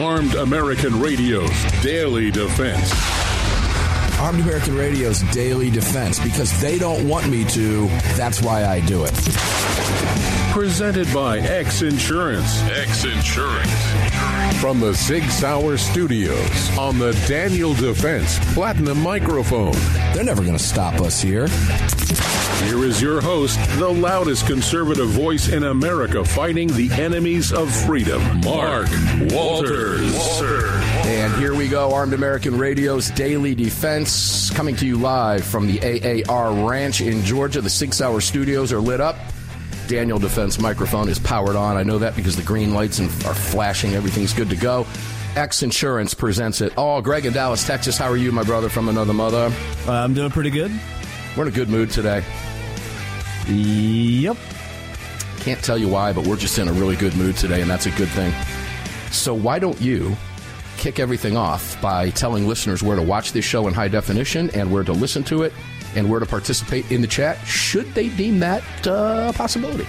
Armed American Radio's Daily Defense. Armed American Radio's Daily Defense because they don't want me to. That's why I do it. Presented by X Insurance. X Insurance. From the Sig Sauer Studios on the Daniel Defense Platinum Microphone. They're never going to stop us here. Here is your host, the loudest conservative voice in America fighting the enemies of freedom, Mark Walters. And here we go, Armed American Radio's Daily Defense, coming to you live from the AAR Ranch in Georgia. The Sig Sauer Studios are lit up. Daniel Defense microphone is powered on. I know that because the green lights are flashing. Everything's good to go. X Insurance presents it. Oh, Greg in Dallas, Texas. How are you, my brother from another mother? Uh, I'm doing pretty good. We're in a good mood today. Yep. Can't tell you why, but we're just in a really good mood today, and that's a good thing. So, why don't you kick everything off by telling listeners where to watch this show in high definition and where to listen to it and where to participate in the chat, should they deem that uh, a possibility?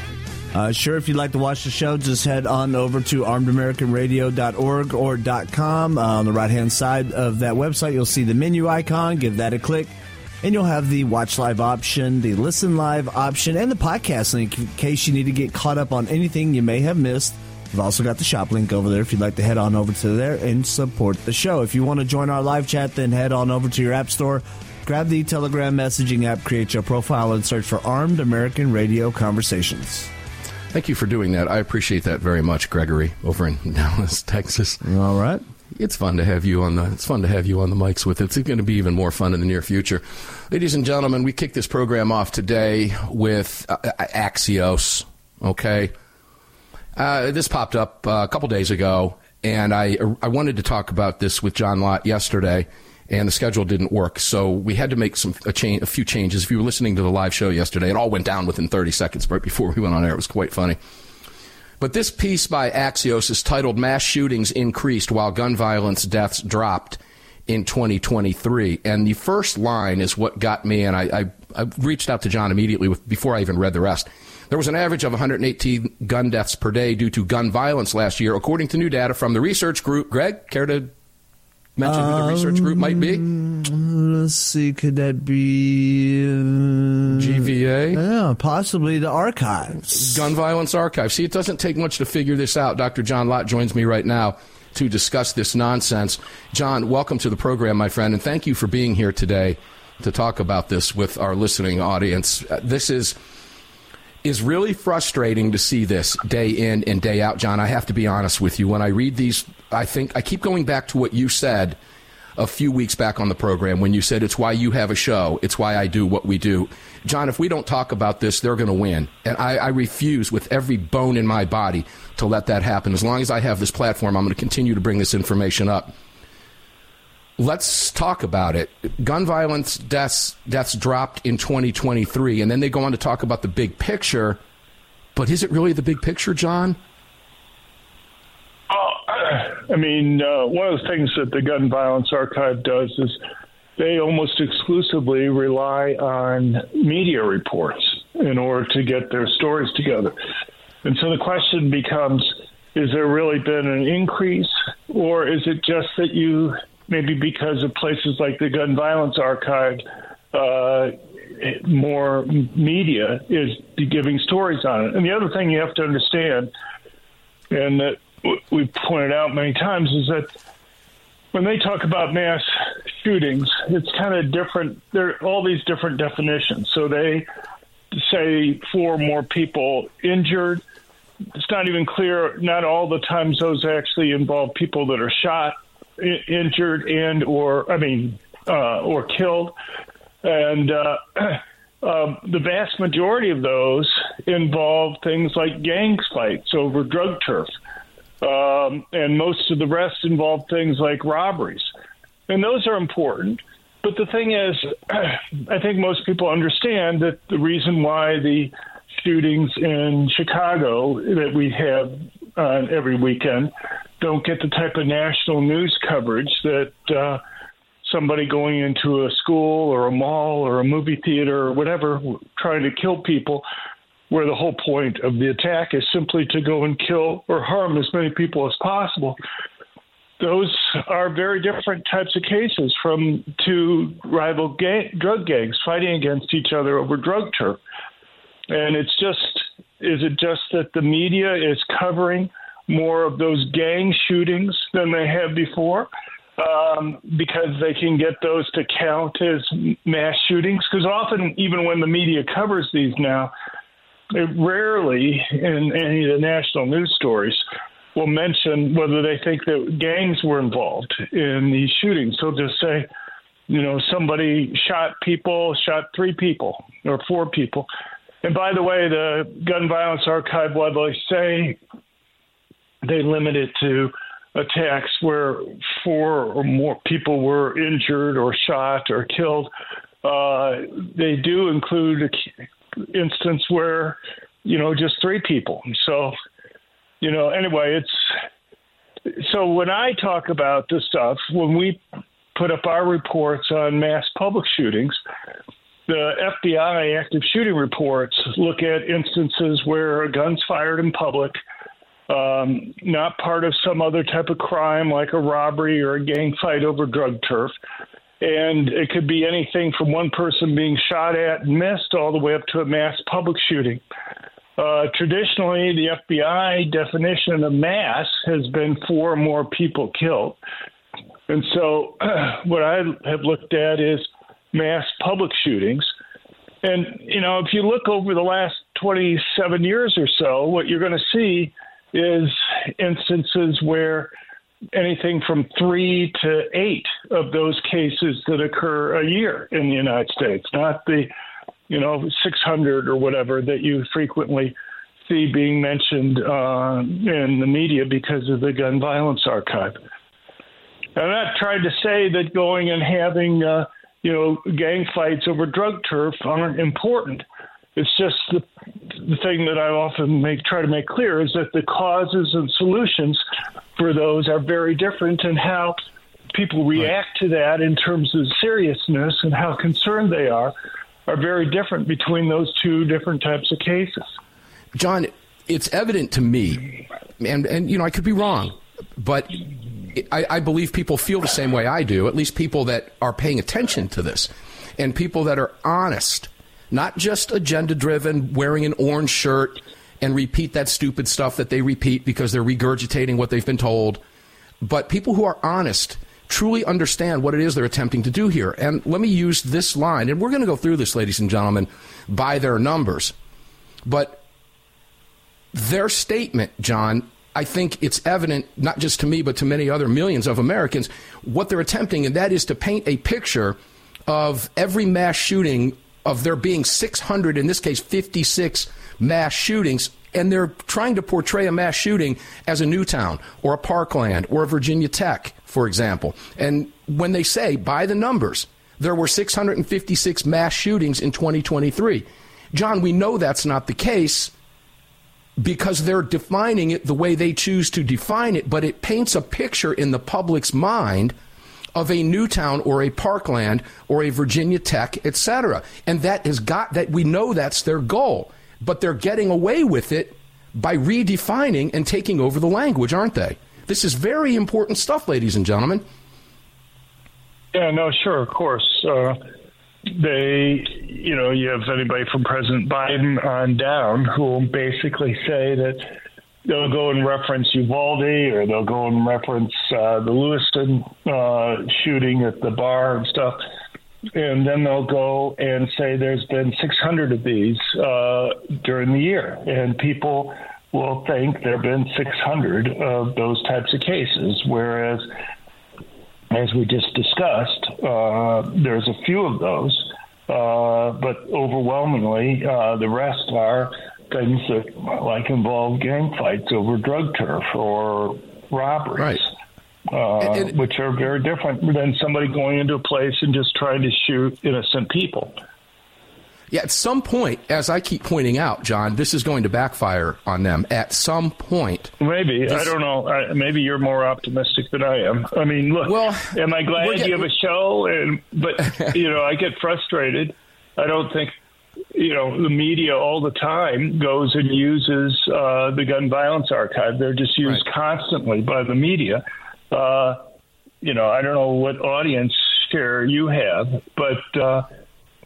Uh, sure, if you'd like to watch the show, just head on over to armedamericanradio.org or .com. Uh, on the right-hand side of that website, you'll see the menu icon. Give that a click and you'll have the watch live option, the listen live option, and the podcast link in case you need to get caught up on anything you may have missed. We've also got the shop link over there if you'd like to head on over to there and support the show. If you want to join our live chat, then head on over to your app store, grab the Telegram messaging app, create your profile, and search for Armed American Radio Conversations. Thank you for doing that. I appreciate that very much, Gregory, over in Dallas, Texas. All right it's fun to have you on the it's fun to have you on the mics with it. It's going to be even more fun in the near future. Ladies and gentlemen, we kick this program off today with uh, uh Axios. Okay, uh, this popped up uh, a couple days ago, and I I wanted to talk about this with John Lott yesterday, and the schedule didn't work, so we had to make some a, change, a few changes. If you were listening to the live show yesterday, it all went down within 30 seconds right before we went on air. It was quite funny. But this piece by Axios is titled Mass Shootings Increased While Gun Violence Deaths Dropped in 2023. And the first line is what got me, and I, I, I reached out to John immediately with, before I even read the rest. There was an average of 118 gun deaths per day due to gun violence last year, according to new data from the research group. Greg, care to mention who the research group might be? Um, let's see, could that be uh, GVA? Yeah, possibly the archives. Gun Violence Archive. See, it doesn't take much to figure this out. Dr. John Lott joins me right now to discuss this nonsense. John, welcome to the program, my friend, and thank you for being here today to talk about this with our listening audience. Uh, this is is really frustrating to see this day in and day out, John. I have to be honest with you. When I read these I think I keep going back to what you said a few weeks back on the program when you said it's why you have a show. It's why I do what we do. John, if we don't talk about this, they're going to win. And I, I, refuse with every bone in my body to let that happen. As long as I have this platform, I'm going to continue to bring this information up. Let's talk about it. Gun violence deaths, deaths dropped in 2023. And then they go on to talk about the big picture. But is it really the big picture, John? I mean, uh, one of the things that the Gun Violence Archive does is they almost exclusively rely on media reports in order to get their stories together. And so the question becomes is there really been an increase, or is it just that you, maybe because of places like the Gun Violence Archive, uh, more media is giving stories on it? And the other thing you have to understand, and that we've pointed out many times is that when they talk about mass shootings, it's kind of different. There are all these different definitions. So they say four or more people injured. It's not even clear. Not all the times those actually involve people that are shot, injured, and or I mean, uh, or killed. And uh, uh, the vast majority of those involve things like gang fights over drug turf Um, and most of the rest involve things like robberies. And those are important. But the thing is, I think most people understand that the reason why the shootings in Chicago that we have uh, every weekend don't get the type of national news coverage that uh, somebody going into a school or a mall or a movie theater or whatever trying to kill people where the whole point of the attack is simply to go and kill or harm as many people as possible. Those are very different types of cases from two rival gang, drug gangs fighting against each other over drug turf. And it's just, is it just that the media is covering more of those gang shootings than they have before? Um, because they can get those to count as mass shootings. Because often, even when the media covers these now, rarely in any of the national news stories will mention whether they think that gangs were involved in these shootings. They'll just say, you know, somebody shot people, shot three people or four people. And by the way, the Gun Violence Archive, while they say they limit it to attacks where four or more people were injured or shot or killed, uh, they do include instance where you know just three people. So you know anyway, it's so when I talk about this stuff when we put up our reports on mass public shootings. The FBI active shooting reports look at instances where a gun's fired in public, um, not part of some other type of crime like a robbery or a gang fight over drug turf and it could be anything from one person being shot at and missed all the way up to a mass public shooting. Uh, traditionally, the FBI definition of mass has been four or more people killed. And so, what I have looked at is mass public shootings. And, you know, if you look over the last 27 years or so, what you're going to see is instances where anything from three to eight of those cases that occur a year in the United States, not the, you know, 600 or whatever that you frequently see being mentioned uh, in the media because of the gun violence archive. I'm not trying to say that going and having, uh, you know, gang fights over drug turf aren't important. It's just the, the thing that I often make try to make clear is that the causes and solutions for those are very different, and how people react to that in terms of seriousness and how concerned they are are very different between those two different types of cases. John, it's evident to me, and and you know I could be wrong, but I, I believe people feel the same way I do. At least people that are paying attention to this, and people that are honest, not just agenda driven, wearing an orange shirt and repeat that stupid stuff that they repeat because they're regurgitating what they've been told. But people who are honest truly understand what it is they're attempting to do here. And let me use this line, and we're going to go through this, ladies and gentlemen, by their numbers. But their statement, John, I think it's evident, not just to me, but to many other millions of Americans, what they're attempting, and that is to paint a picture of every mass shooting, of there being 600, in this case, 56 mass shootings and they're trying to portray a mass shooting as a Newtown or a Parkland or a Virginia Tech, for example. And when they say, by the numbers, there were 656 mass shootings in 2023. John, we know that's not the case because they're defining it the way they choose to define it, but it paints a picture in the public's mind of a Newtown or a Parkland or a Virginia Tech, etc. And that has got that we know that's their goal but they're getting away with it by redefining and taking over the language, aren't they? This is very important stuff, ladies and gentlemen. Yeah, no, sure, of course. Uh, they, you know, you have anybody from President Biden on down who will basically say that they'll go and reference Uvalde or they'll go and reference uh, the Lewiston uh, shooting at the bar and stuff and then they'll go and say there's been 600 of these uh, during the year, and people will think there have been 600 of those types of cases, whereas, as we just discussed, uh, there's a few of those, uh, but overwhelmingly uh, the rest are things that like involve gang fights over drug turf or robberies. Right. Uh, And- and- which are very different than somebody going into a place and just trying to shoot innocent people. Yeah, at some point, as I keep pointing out, John, this is going to backfire on them. At some point, Maybe I don't know. I, maybe you're more optimistic than I am. I mean, look. Well, am I glad getting- you have a show? And but you know, I get frustrated. I don't think you know the media all the time goes and uses uh, the gun violence archive. They're just used Right. constantly by the media. Uh, you know, I don't know what audience share you have, but. Uh,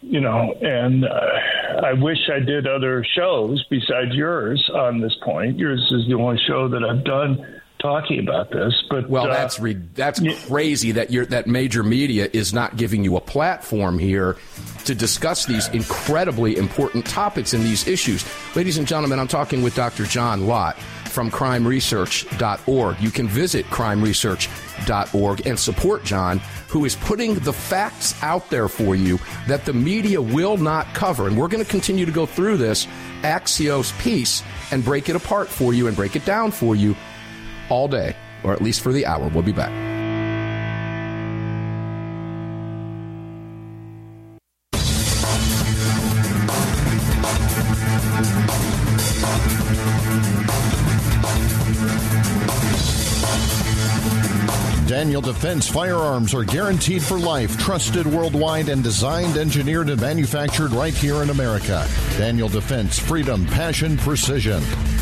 you know, and uh, I wish I did other shows besides yours on this point. Yours is the only show that I've done talking about this. But well, uh, that's re- that's crazy that you're, that major media is not giving you a platform here to discuss these incredibly important topics and these issues. Ladies and gentlemen, I'm talking with Dr. John Lott from crimeresearch.org. You can visit crimeresearch.org and support John, who is putting the facts out there for you that the media will not cover. And we're going to continue to go through this Axios piece and break it apart for you and break it down for you all day, or at least for the hour. We'll be back. Daniel Defense firearms are guaranteed for life, trusted worldwide, and designed, engineered, and manufactured right here in America. Daniel Defense, freedom, passion, precision.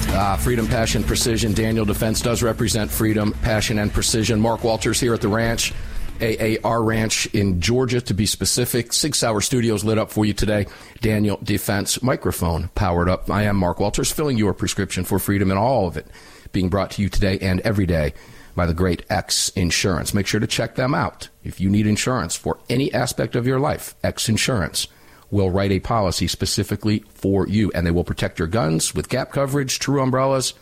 Uh, freedom, passion, precision. Daniel Defense does represent freedom, passion, and precision. Mark Walters here at the ranch, AAR Ranch in Georgia, to be specific. Sig Sauer Studios lit up for you today. Daniel Defense microphone powered up. I am Mark Walters, filling your prescription for freedom and all of it being brought to you today and every day by the great X Insurance. Make sure to check them out. If you need insurance for any aspect of your life, X Insurance will write a policy specifically for you, and they will protect your guns with gap coverage, true umbrellas,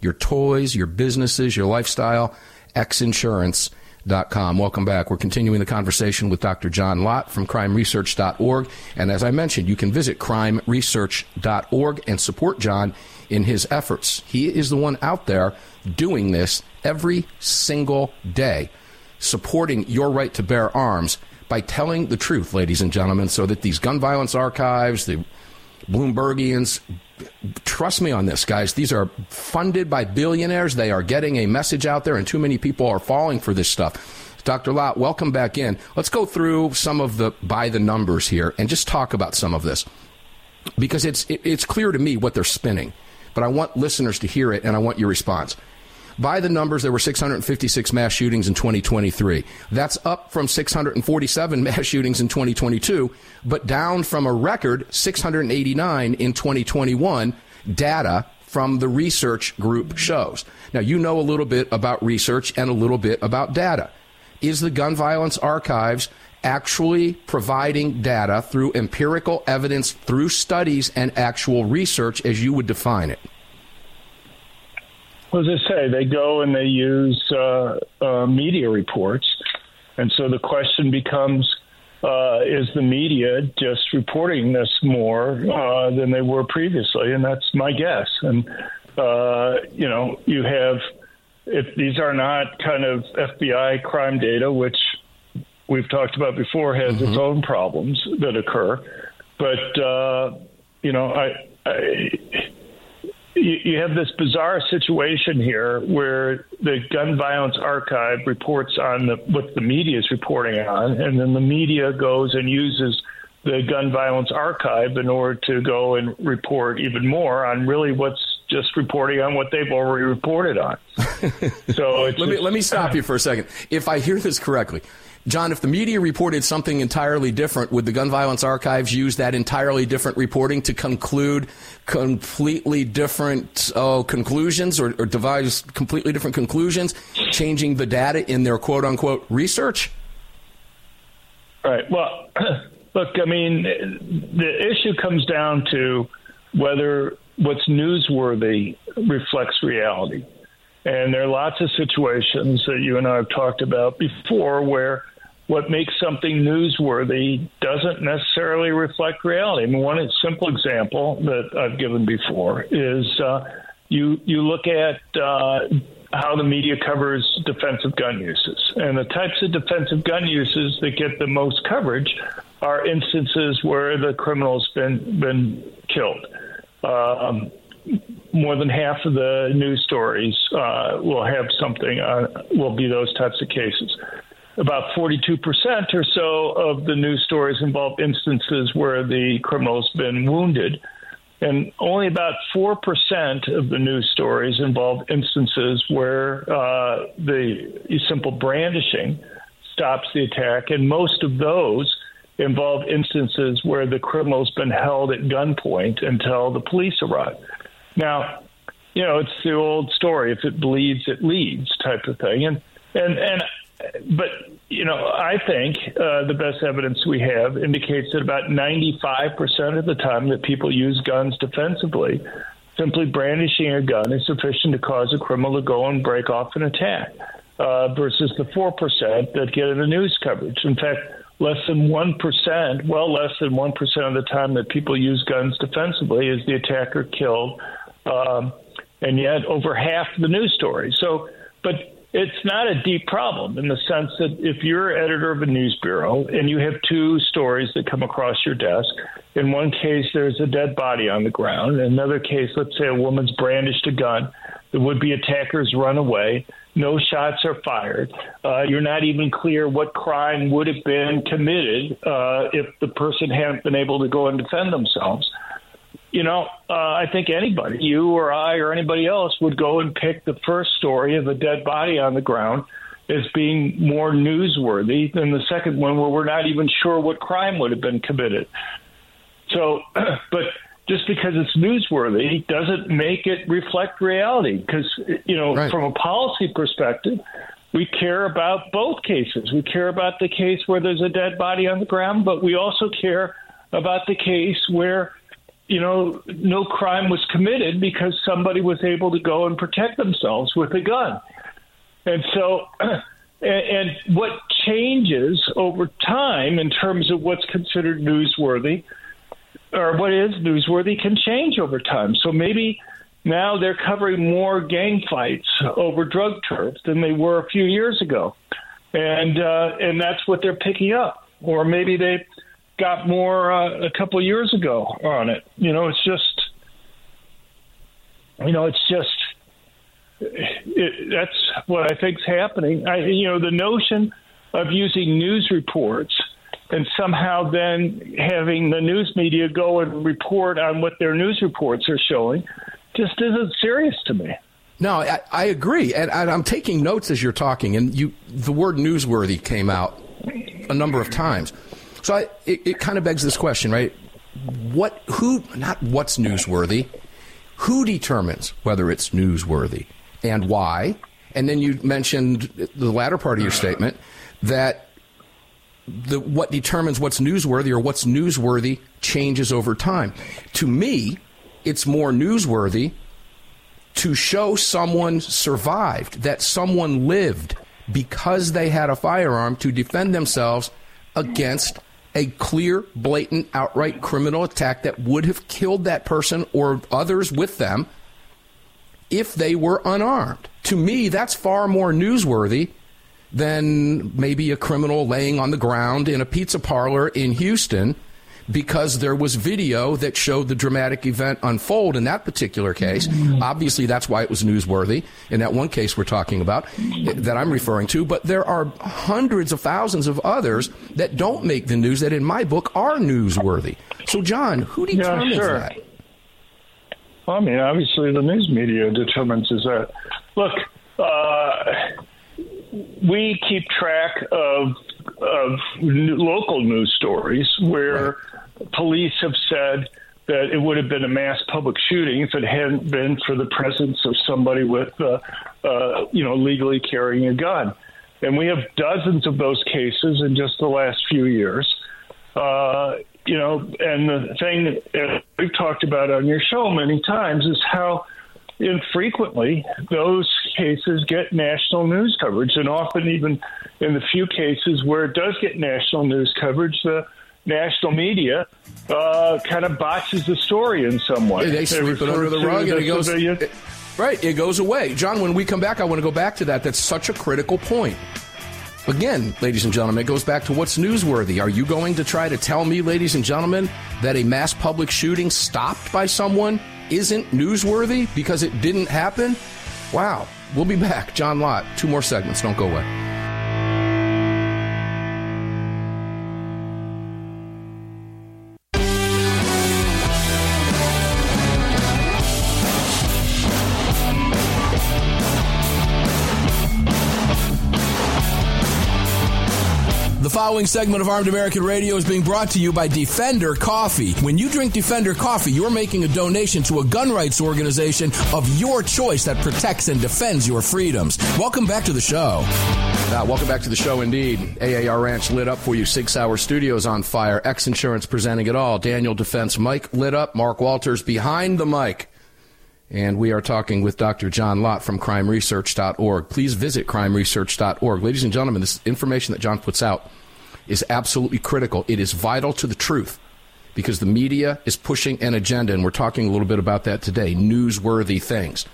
your toys, your businesses, your lifestyle. Xinsurance.com. Welcome back. We're continuing the conversation with Dr. John Lott from crimeresearch.org. And as I mentioned, you can visit crimeresearch.org and support John in his efforts. He is the one out there doing this every single day, supporting your right to bear arms by telling the truth, ladies and gentlemen, so that these gun violence archives, the Bloombergians, trust me on this, guys. These are funded by billionaires. They are getting a message out there, and too many people are falling for this stuff. Dr. Lott, welcome back in. Let's go through some of the by the numbers here and just talk about some of this because it's it, it's clear to me what they're spinning, but I want listeners to hear it and I want your response. By the numbers, there were 656 mass shootings in 2023. That's up from 647 mass shootings in 2022, but down from a record 689 in 2021. Data from the research group shows. Now, you know a little bit about research and a little bit about data. Is the Gun Violence Archives actually providing data through empirical evidence, through studies and actual research as you would define it? Well, as I say, they go and they use uh, uh, media reports. And so the question becomes uh, is the media just reporting this more uh, than they were previously? And that's my guess. And, uh, you know, you have, if these are not kind of FBI crime data, which we've talked about before, has its own problems that occur. But, uh, you know, I, I you, you have this bizarre situation here where the gun violence archive reports on the, what the media is reporting on, and then the media goes and uses the gun violence archive in order to go and report even more on really what's just reporting on what they've already reported on. so it's let me let me stop you for a second. If I hear this correctly, John, if the media reported something entirely different, would the gun violence archives use that entirely different reporting to conclude completely different uh, conclusions or, or devise completely different conclusions, changing the data in their quote unquote research? Right. Well, look, I mean, the issue comes down to whether what's newsworthy reflects reality. And there are lots of situations that you and I have talked about before where what makes something newsworthy doesn't necessarily reflect reality. I mean, one simple example that I've given before is uh, you you look at uh, how the media covers defensive gun uses, and the types of defensive gun uses that get the most coverage are instances where the criminal's been been killed. Um, more than half of the news stories uh, will have something uh, will be those types of cases about 42% or so of the news stories involve instances where the criminal's been wounded. And only about 4% of the news stories involve instances where uh, the simple brandishing stops the attack. And most of those involve instances where the criminal's been held at gunpoint until the police arrive. Now, you know, it's the old story if it bleeds, it leads type of thing. And, and, and but you know, I think uh, the best evidence we have indicates that about 95% of the time that people use guns defensively, simply brandishing a gun is sufficient to cause a criminal to go and break off an attack, uh, versus the 4% that get in the news coverage. In fact, less than 1%, well, less than 1% of the time that people use guns defensively is the attacker killed. Um, and yet, over half the news stories. So, but it's not a deep problem in the sense that if you're editor of a news bureau and you have two stories that come across your desk, in one case there's a dead body on the ground, in another case, let's say a woman's brandished a gun, the would-be attackers run away, no shots are fired. Uh, you're not even clear what crime would have been committed uh, if the person hadn't been able to go and defend themselves you know, uh, I think anybody, you or I or anybody else, would go and pick the first story of a dead body on the ground as being more newsworthy than the second one, where we're not even sure what crime would have been committed. So, but just because it's newsworthy doesn't make it reflect reality. Because, you know, right. from a policy perspective, we care about both cases. We care about the case where there's a dead body on the ground, but we also care about the case where you know, no crime was committed because somebody was able to go and protect themselves with a gun. And so, and, what changes over time in terms of what's considered newsworthy or what is newsworthy can change over time. So maybe now they're covering more gang fights over drug turfs than they were a few years ago. And, uh, and that's what they're picking up. Or maybe they, got more uh, a couple years ago on it. You know, it's just, you know, it's just it, that's what I think's happening. I, you know, the notion of using news reports and somehow then having the news media go and report on what their news reports are showing just isn't serious to me. No, I, I agree, and, and I'm taking notes as you're talking. And you, the word newsworthy came out a number of times. So I, it, it kind of begs this question, right? What, who, not what's newsworthy, who determines whether it's newsworthy and why? And then you mentioned the latter part of your statement that the, what determines what's newsworthy or what's newsworthy changes over time. To me, it's more newsworthy to show someone survived, that someone lived because they had a firearm to defend themselves against a clear, blatant, outright criminal attack that would have killed that person or others with them if they were unarmed. To me, that's far more newsworthy than maybe a criminal laying on the ground in a pizza parlor in Houston because there was video that showed the dramatic event unfold in that particular case. Obviously, that's why it was newsworthy in that one case we're talking about that I'm referring to. But there are hundreds of thousands of others that don't make the news that, in my book, are newsworthy. So, John, who determines yeah, sure. that? Well, I mean, obviously, the news media determines is that. Look, uh, we keep track of of local news stories where police have said that it would have been a mass public shooting if it hadn't been for the presence of somebody with, uh, uh, you know, legally carrying a gun. And we have dozens of those cases in just the last few years. Uh, you know, and the thing that we've talked about on your show many times is how infrequently those cases get national news coverage, and often even in the few cases where it does get national news coverage, the national media uh, kind of botches the story in some way. They sweep it under the rug and it goes. It, right, it goes away. John, when we come back, I want to go back to that. That's such a critical point. Again, ladies and gentlemen, it goes back to what's newsworthy. Are you going to try to tell me, ladies and gentlemen, that a mass public shooting stopped by someone isn't newsworthy because it didn't happen? Wow. We'll be back. John Lott. Two more segments. Don't go away. Following segment of Armed American Radio is being brought to you by Defender Coffee. When you drink Defender Coffee, you're making a donation to a gun rights organization of your choice that protects and defends your freedoms. Welcome back to the show. Uh, welcome back to the show, indeed. AAR Ranch lit up for you. Sig Sauer Studios on fire. X Insurance presenting it all. Daniel Defense Mike lit up. Mark Walters behind the mic. And we are talking with Dr. John Lott from crimeresearch.org. Please visit crimeresearch.org. Ladies and gentlemen, this information that John puts out is absolutely critical. It is vital to the truth because the media is pushing an agenda, and we're talking a little bit about that today newsworthy things.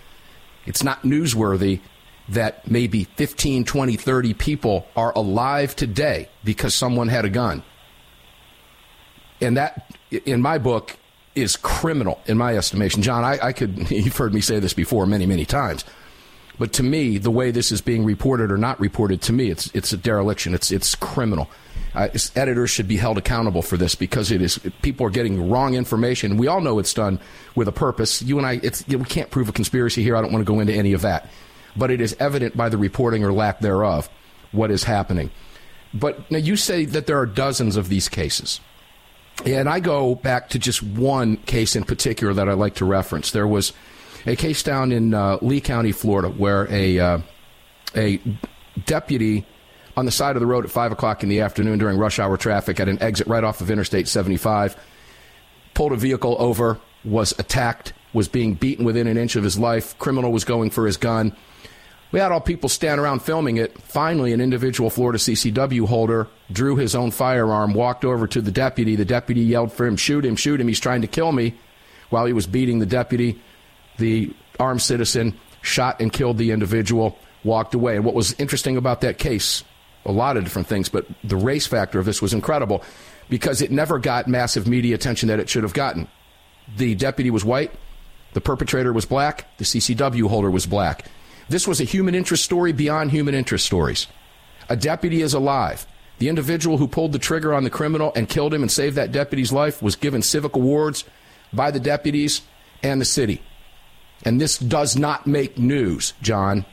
It's not newsworthy that maybe 15, 20, 30 people are alive today because someone had a gun. And that, in my book, is criminal in my estimation. John, I, I could, you've heard me say this before many, many times. But to me, the way this is being reported or not reported, to me, it's, it's a dereliction. It's, it's criminal uh, editors should be held accountable for this because it is people are getting wrong information. We all know it's done with a purpose. You and I, it's, we can't prove a conspiracy here. I don't want to go into any of that, but it is evident by the reporting or lack thereof what is happening. But now you say that there are dozens of these cases. And I go back to just one case in particular that I like to reference. There was a case down in uh, Lee County, Florida, where a uh, a deputy on the side of the road at 5 o'clock in the afternoon during rush hour traffic at an exit right off of Interstate 75. Pulled a vehicle over, was attacked, was being beaten within an inch of his life. Criminal was going for his gun. We had all people stand around filming it. Finally, an individual Florida CCW holder drew his own firearm, walked over to the deputy. The deputy yelled for him, Shoot him, shoot him, he's trying to kill me. While he was beating the deputy, the armed citizen shot and killed the individual, walked away. And what was interesting about that case a lot of different things, but the race factor of this was incredible because it never got massive media attention that it should have gotten. The deputy was white, the perpetrator was black, the CCW holder was black. This was a human interest story beyond human interest stories. A deputy is alive. The individual who pulled the trigger on the criminal and killed him and saved that deputy's life was given civic awards by the deputies and the city. And this does not make news, John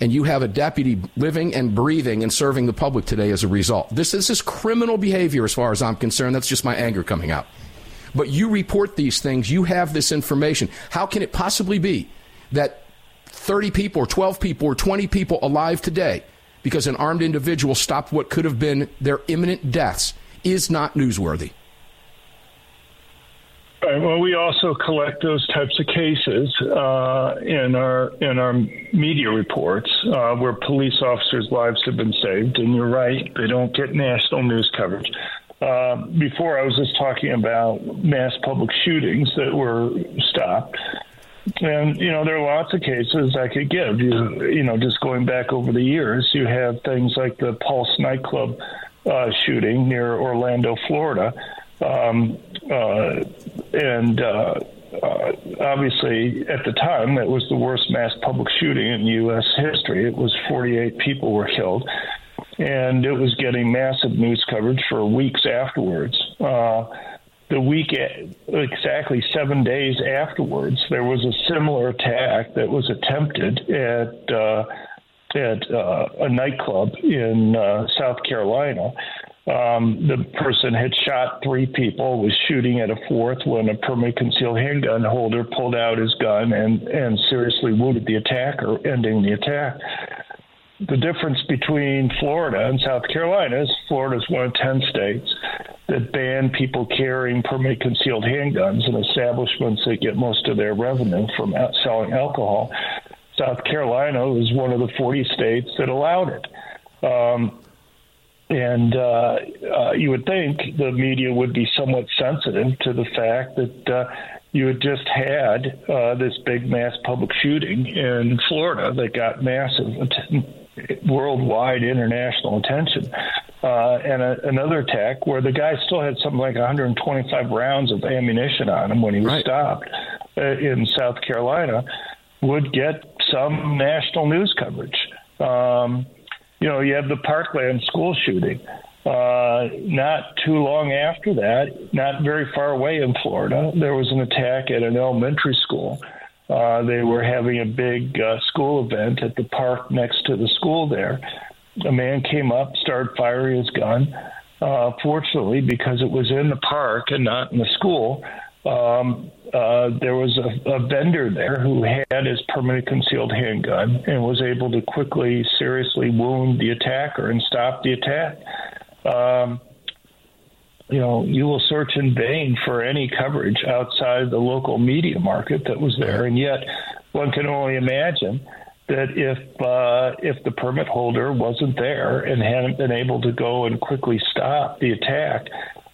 and you have a deputy living and breathing and serving the public today as a result. This, this is criminal behavior as far as I'm concerned. That's just my anger coming out. But you report these things, you have this information. How can it possibly be that 30 people or 12 people or 20 people alive today because an armed individual stopped what could have been their imminent deaths is not newsworthy? Right, well, we also collect those types of cases uh, in our in our media reports uh, where police officers' lives have been saved. And you're right; they don't get national news coverage. Uh, before, I was just talking about mass public shootings that were stopped. And you know there are lots of cases I could give. You, you know, just going back over the years, you have things like the Pulse nightclub uh, shooting near Orlando, Florida, um, uh, and uh, uh, obviously, at the time, it was the worst mass public shooting in U.S. history. It was 48 people were killed, and it was getting massive news coverage for weeks afterwards. Uh, the week, exactly seven days afterwards, there was a similar attack that was attempted at uh, at uh, a nightclub in uh, South Carolina. Um, the person had shot three people, was shooting at a fourth when a permanent concealed handgun holder pulled out his gun and, and seriously wounded the attacker, ending the attack. the difference between Florida and South Carolina is Florida is one of 10 states that ban people carrying permanent concealed handguns in establishments that get most of their revenue from selling alcohol. South Carolina was one of the 40 states that allowed it. Um, and uh, uh, you would think the media would be somewhat sensitive to the fact that uh, you had just had uh, this big mass public shooting in Florida that got massive worldwide international attention. Uh, and a, another attack where the guy still had something like 125 rounds of ammunition on him when he was right. stopped uh, in South Carolina would get some national news coverage. Um, you know, you have the Parkland school shooting. Uh, not too long after that, not very far away in Florida, there was an attack at an elementary school. Uh, they were having a big uh, school event at the park next to the school there. A man came up, started firing his gun. Uh, fortunately, because it was in the park and not in the school, um, uh, there was a, a, vendor there who had his permanent concealed handgun and was able to quickly, seriously wound the attacker and stop the attack. Um, you know, you will search in vain for any coverage outside the local media market that was there, and yet one can only imagine that if uh, if the permit holder wasn't there and hadn't been able to go and quickly stop the attack,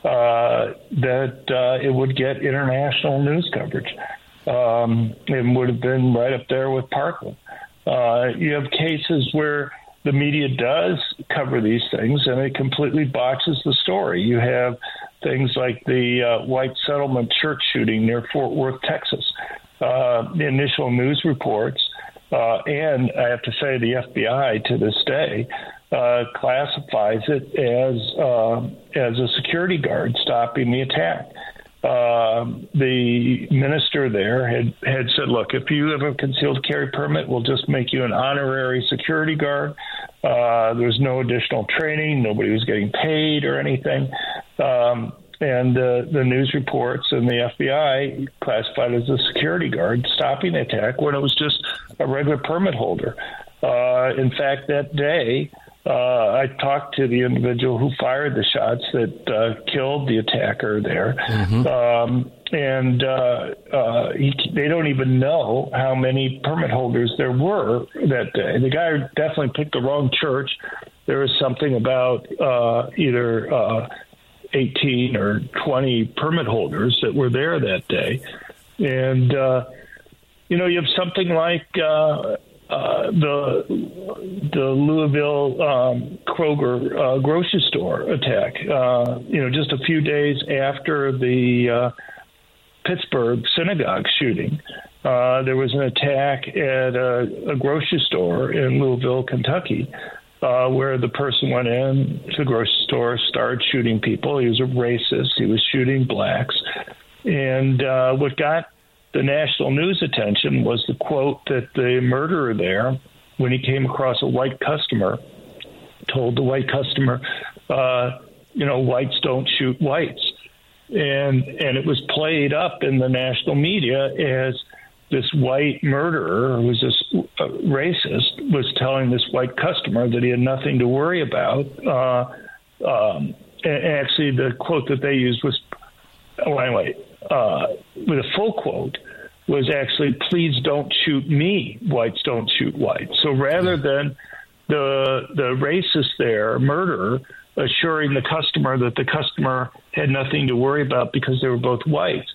uh, that uh, it would get international news coverage. Um, it would have been right up there with Parkland. Uh, you have cases where the media does cover these things and it completely boxes the story. You have things like the uh, white settlement church shooting near Fort Worth, Texas. Uh, the initial news reports, uh, and I have to say the FBI to this day uh, classifies it as uh, as a security guard stopping the attack. Uh, the minister there had, had said, look, if you have a concealed carry permit, we'll just make you an honorary security guard. Uh, there's no additional training. Nobody was getting paid or anything. Um, and uh, the news reports and the FBI classified as a security guard stopping the attack when it was just a regular permit holder. Uh, in fact, that day, uh, I talked to the individual who fired the shots that uh, killed the attacker there. Mm-hmm. Um, and uh, uh, he, they don't even know how many permit holders there were that day. The guy definitely picked the wrong church. There was something about uh, either uh, 18 or 20 permit holders that were there that day. And, uh, you know, you have something like uh, uh, the the Louisville um, Kroger uh, grocery store attack. Uh, you know, just a few days after the uh, Pittsburgh synagogue shooting, uh, there was an attack at a, a grocery store in Louisville, Kentucky. Uh, where the person went in to the grocery store, started shooting people. He was a racist. He was shooting blacks. And what got the national news attention was the quote that the murderer there, when he came across a white customer, told the white customer, uh, you know, whites don't shoot whites. And and it was played up in the national media as this white murderer who was this uh, racist was telling this white customer that he had nothing to worry about. Uh, um, and actually, the quote that they used was, oh, anyway, uh, with a full quote was actually, please don't shoot me. Whites don't shoot whites. So rather than the the racist there, murderer, assuring the customer that the customer had nothing to worry about because they were both whites,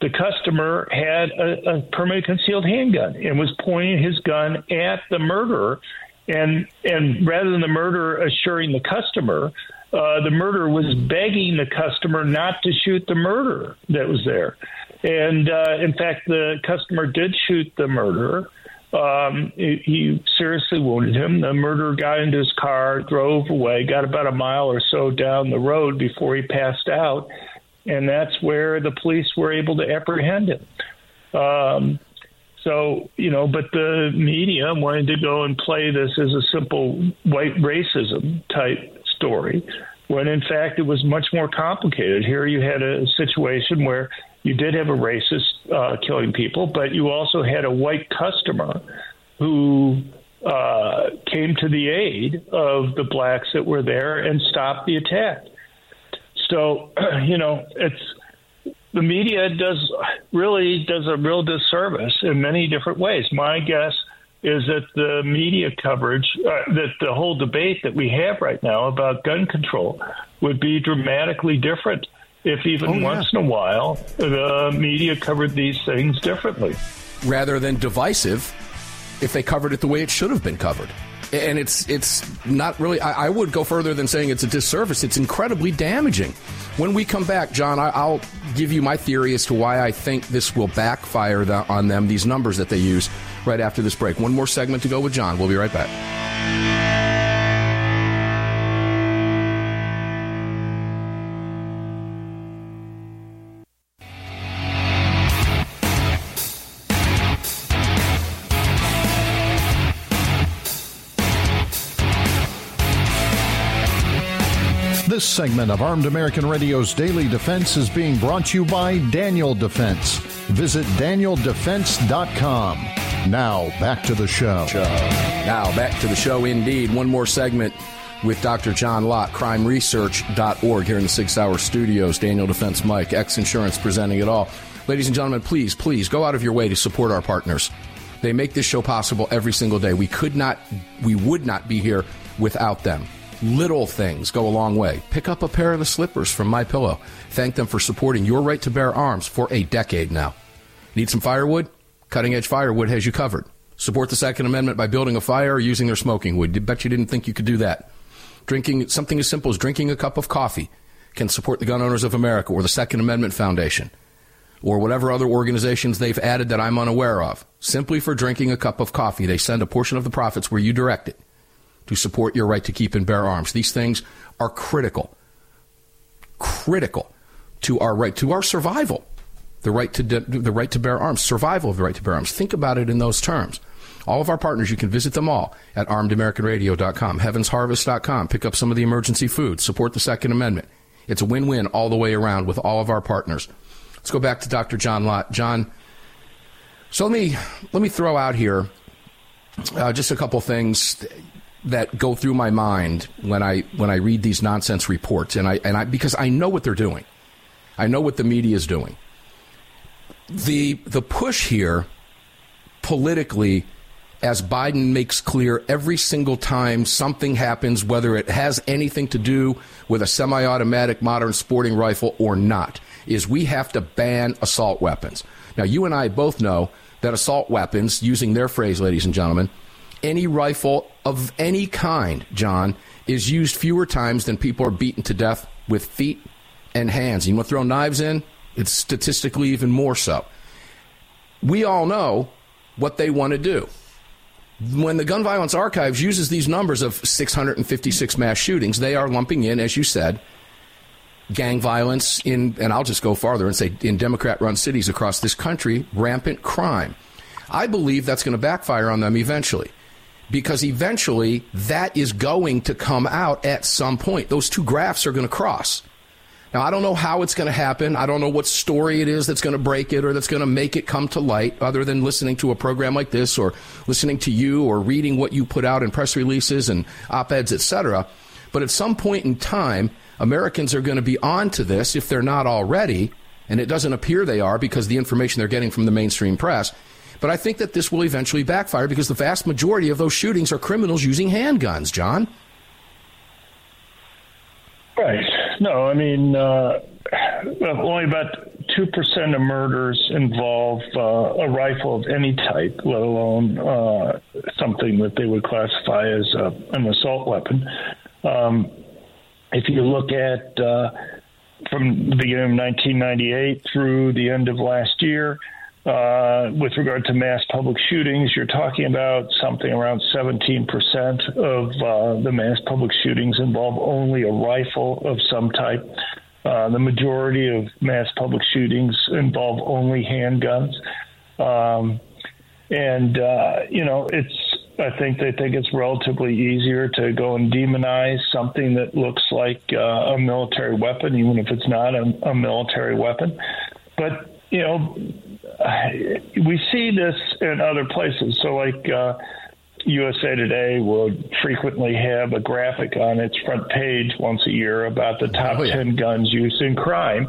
the customer had a, a permanent concealed handgun and was pointing his gun at the murderer. And and rather than the murderer assuring the customer, uh, the murderer was begging the customer not to shoot the murderer that was there. And uh, in fact, the customer did shoot the murderer. Um, he, he seriously wounded him. The murderer got into his car, drove away, got about a mile or so down the road before he passed out. And that's where the police were able to apprehend him. Um, so, you know, but the media wanted to go and play this as a simple white racism type story, when in fact it was much more complicated. Here you had a situation where you did have a racist uh, killing people, but you also had a white customer who uh, came to the aid of the blacks that were there and stopped the attack. So, you know, it's the media does really does a real disservice in many different ways. My guess is that the media coverage, uh, that the whole debate that we have right now about gun control would be dramatically different if even oh, yeah. once in a while the media covered these things differently. Rather than divisive, if they covered it the way it should have been covered. And it's it's not really. I, I would go further than saying it's a disservice. It's incredibly damaging. When we come back, John, I, will give you my theory as to why I think this will backfire the, on them. These numbers that they use right after this break. One more segment to go with John. We'll be right back. This segment of Armed American Radio's Daily Defense is being brought to you by Daniel Defense. Visit danieldefense.com. Now, back to the show. Now, back to the show indeed. One more segment with Dr. John Lott, crimeresearch.org here in the Sig Sauer studios. Daniel Defense Mike, X Insurance presenting it all. Ladies and gentlemen, please, please go out of your way to support our partners. They make this show possible every single day. We could not, we would not be here without them. Little things go a long way. Pick up a pair of the slippers from My Pillow. Thank them for supporting your right to bear arms for a decade now. Need some firewood? Cutting Edge Firewood has you covered. Support the Second Amendment by building a fire or using their smoking wood. Bet you didn't think you could do that. Drinking something as simple as drinking a cup of coffee can support the Gun Owners of America or the Second Amendment Foundation or whatever other organizations they've added that I'm unaware of. Simply for drinking a cup of coffee, they send a portion of the profits where you direct it to support your right to keep and bear arms. These things are critical, critical to our right, to our survival, the right to de- the right to bear arms, survival of the right to bear arms. Think about it in those terms. All of our partners, you can visit them all at armedamericanradio.com, heavensharvest.com. Pick up some of the emergency food, support the Second Amendment. It's a win-win all the way around with all of our partners. Let's go back to Dr. John Lott. John, so let me let me throw out here uh, just a couple things that go through my mind when I when I read these nonsense reports, and I and I because I know what they're doing, I know what the media is doing. The the push here politically, as Biden makes clear every single time something happens, whether it has anything to do with a semi-automatic modern sporting rifle or not, is we have to ban assault weapons. Now, you and I both know that assault weapons, using their phrase, ladies and gentlemen, any rifle of any kind, John, is used fewer times than people are beaten to death with feet and hands. You want to throw knives in? It's statistically even more so. We all know what they want to do. When the Gun Violence Archives uses these numbers of 656 mass shootings, they are lumping in, as you said, gang violence in, and I'll just go farther and say in Democrat run cities across this country, rampant crime. I believe that's going to backfire on them eventually because eventually that is going to come out at some point. Those two graphs are going to cross. Now, I don't know how it's going to happen. I don't know what story it is that's going to break it or that's going to make it come to light, other than listening to a program like this or listening to you or reading what you put out in press releases and op eds, etc. But at some point in time, Americans are going to be on to this if they're not already, and it doesn't appear they are because the information they're getting from the mainstream press. But I think that this will eventually backfire because the vast majority of those shootings are criminals using handguns, John. Right. No, I mean, uh, only about 2% of murders involve uh, a rifle of any type, let alone uh, something that they would classify as a, an assault weapon. Um, if you look at uh, from the beginning of 1998 through the end of last year, uh, with regard to mass public shootings, you're talking about something around 17% of uh, the mass public shootings involve only a rifle of some type. Uh, the majority of mass public shootings involve only handguns. Um, and, uh, you know, it's, I think they think it's relatively easier to go and demonize something that looks like uh, a military weapon, even if it's not a, a military weapon. But, you know, we see this in other places. So, like uh, USA Today would frequently have a graphic on its front page once a year about the top Oh, yeah. 10 guns used in crime.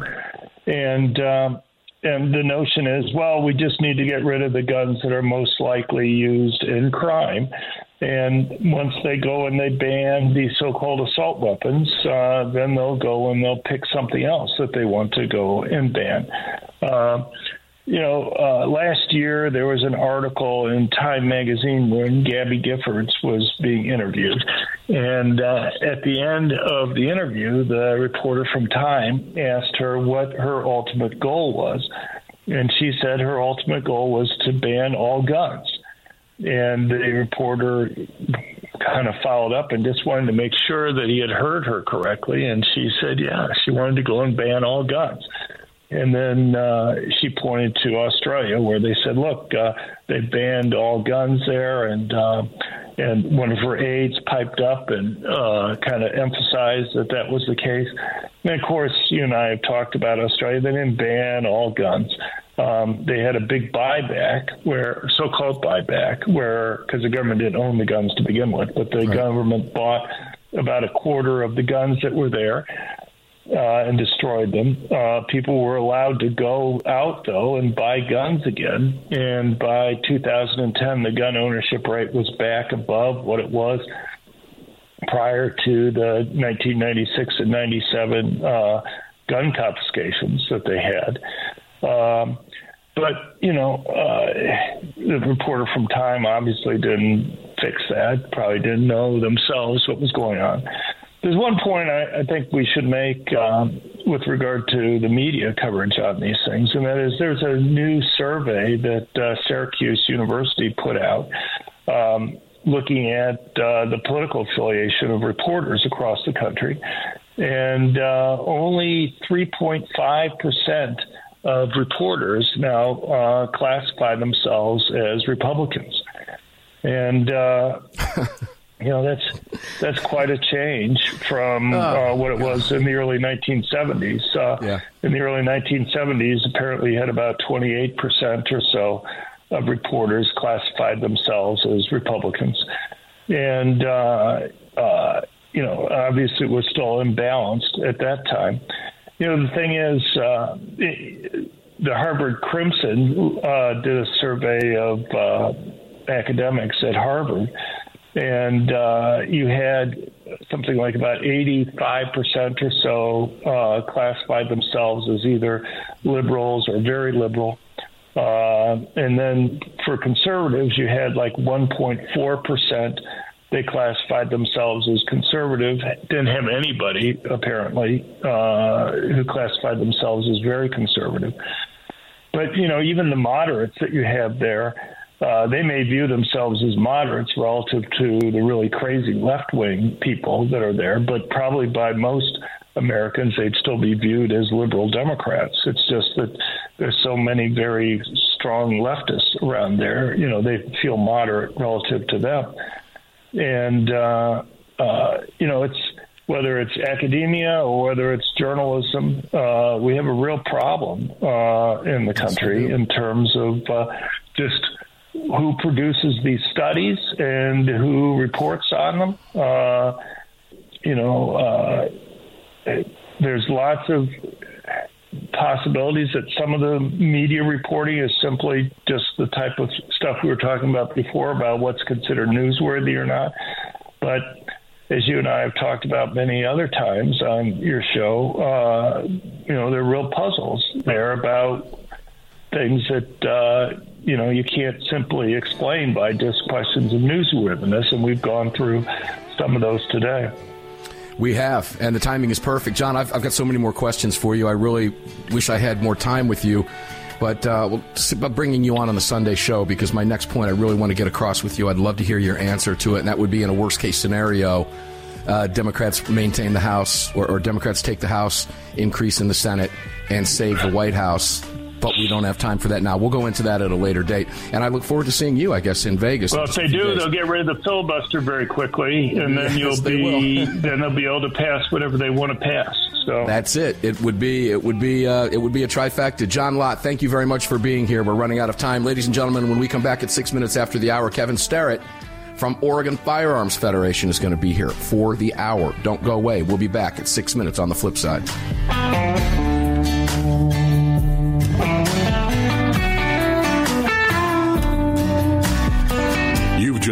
And, um, and the notion is, well, we just need to get rid of the guns that are most likely used in crime. And once they go and they ban these so-called assault weapons, uh, then they'll go and they'll pick something else that they want to go and ban. Uh, you know, uh, last year there was an article in Time magazine when Gabby Giffords was being interviewed. And uh, at the end of the interview, the reporter from Time asked her what her ultimate goal was. And she said her ultimate goal was to ban all guns. And the reporter kind of followed up and just wanted to make sure that he had heard her correctly. And she said, yeah, she wanted to go and ban all guns. And then uh, she pointed to Australia, where they said, "Look, uh, they banned all guns there." And uh, and one of her aides piped up and uh, kind of emphasized that that was the case. And of course, you and I have talked about Australia. They didn't ban all guns. Um, they had a big buyback, where so-called buyback, where because the government didn't own the guns to begin with, but the government bought about a quarter of the guns that were there uh, and destroyed them. Uh, people were allowed to go out though and buy guns again. And by 2010, the gun ownership rate was back above what it was prior to the 1996 and 97 uh, gun confiscations that they had. Um, but you know, uh, the reporter from Time obviously didn't fix that. Probably didn't know themselves what was going on. There's one point I, I think we should make um, with regard to the media coverage on these things, and that is there's a new survey that uh, Syracuse University put out um, looking at uh, the political affiliation of reporters across the country, and uh, only 3.5 percent of reporters now uh, classify themselves as Republicans, and. You know that's that's quite a change from uh, what it was in the early 1970s. Uh, Yeah. In the early 1970s, apparently, you had about 28 percent or so of reporters classified themselves as Republicans, and uh, uh, you know, obviously, it was still imbalanced at that time. You know, the thing is, uh, it, the Harvard Crimson uh, did a survey of uh, academics at Harvard, and uh, you had something like about 85% or so uh, classified themselves as either liberals or very liberal. Uh, and then for conservatives, you had like 1.4%. They classified themselves as conservative. Didn't have anybody, apparently, uh, who classified themselves as very conservative. But, you know, even the moderates that you have there, uh, they may view themselves as moderates relative to the really crazy left wing people that are there, but probably by most Americans, they'd still be viewed as liberal Democrats. It's just that there's so many very strong leftists around there. You know, they feel moderate relative to them. And, uh, uh, you know, it's whether it's academia or whether it's journalism, uh, we have a real problem uh, in the country in terms of uh, just who produces these studies and who reports on them. Uh, you know, uh, there's lots of possibilities that some of the media reporting is simply just the type of stuff we were talking about before about what's considered newsworthy or not. But as you and I have talked about many other times on your show, uh, you know, there are real puzzles there about things that uh, you know you can't simply explain by just questions of newsworthiness, and we've gone through some of those today. We have, and the timing is perfect. John, I've, I've got so many more questions for you. I really wish I had more time with you. But uh, we'll bringing you on on the Sunday show because my next point I really want to get across with you. I'd love to hear your answer to it, and that would be in a worst case scenario. Uh, Democrats maintain the House, or, or Democrats take the House, increase in the Senate, and save the White House. Don't have time for that now. We'll go into that at a later date. And I look forward to seeing you, I guess, in Vegas. Well, in if they do, days. they'll get rid of the filibuster very quickly, and then Yes, you'll be then they'll be able to pass whatever they want to pass. So That's it. It would be it would be uh, it would be a trifecta. John Lott, thank you very much for being here. We're running out of time, ladies and gentlemen. When we come back at six minutes after the hour, Kevin Starrett from Oregon Firearms Federation is going to be here for the hour. Don't go away. We'll be back at six minutes on the flip side.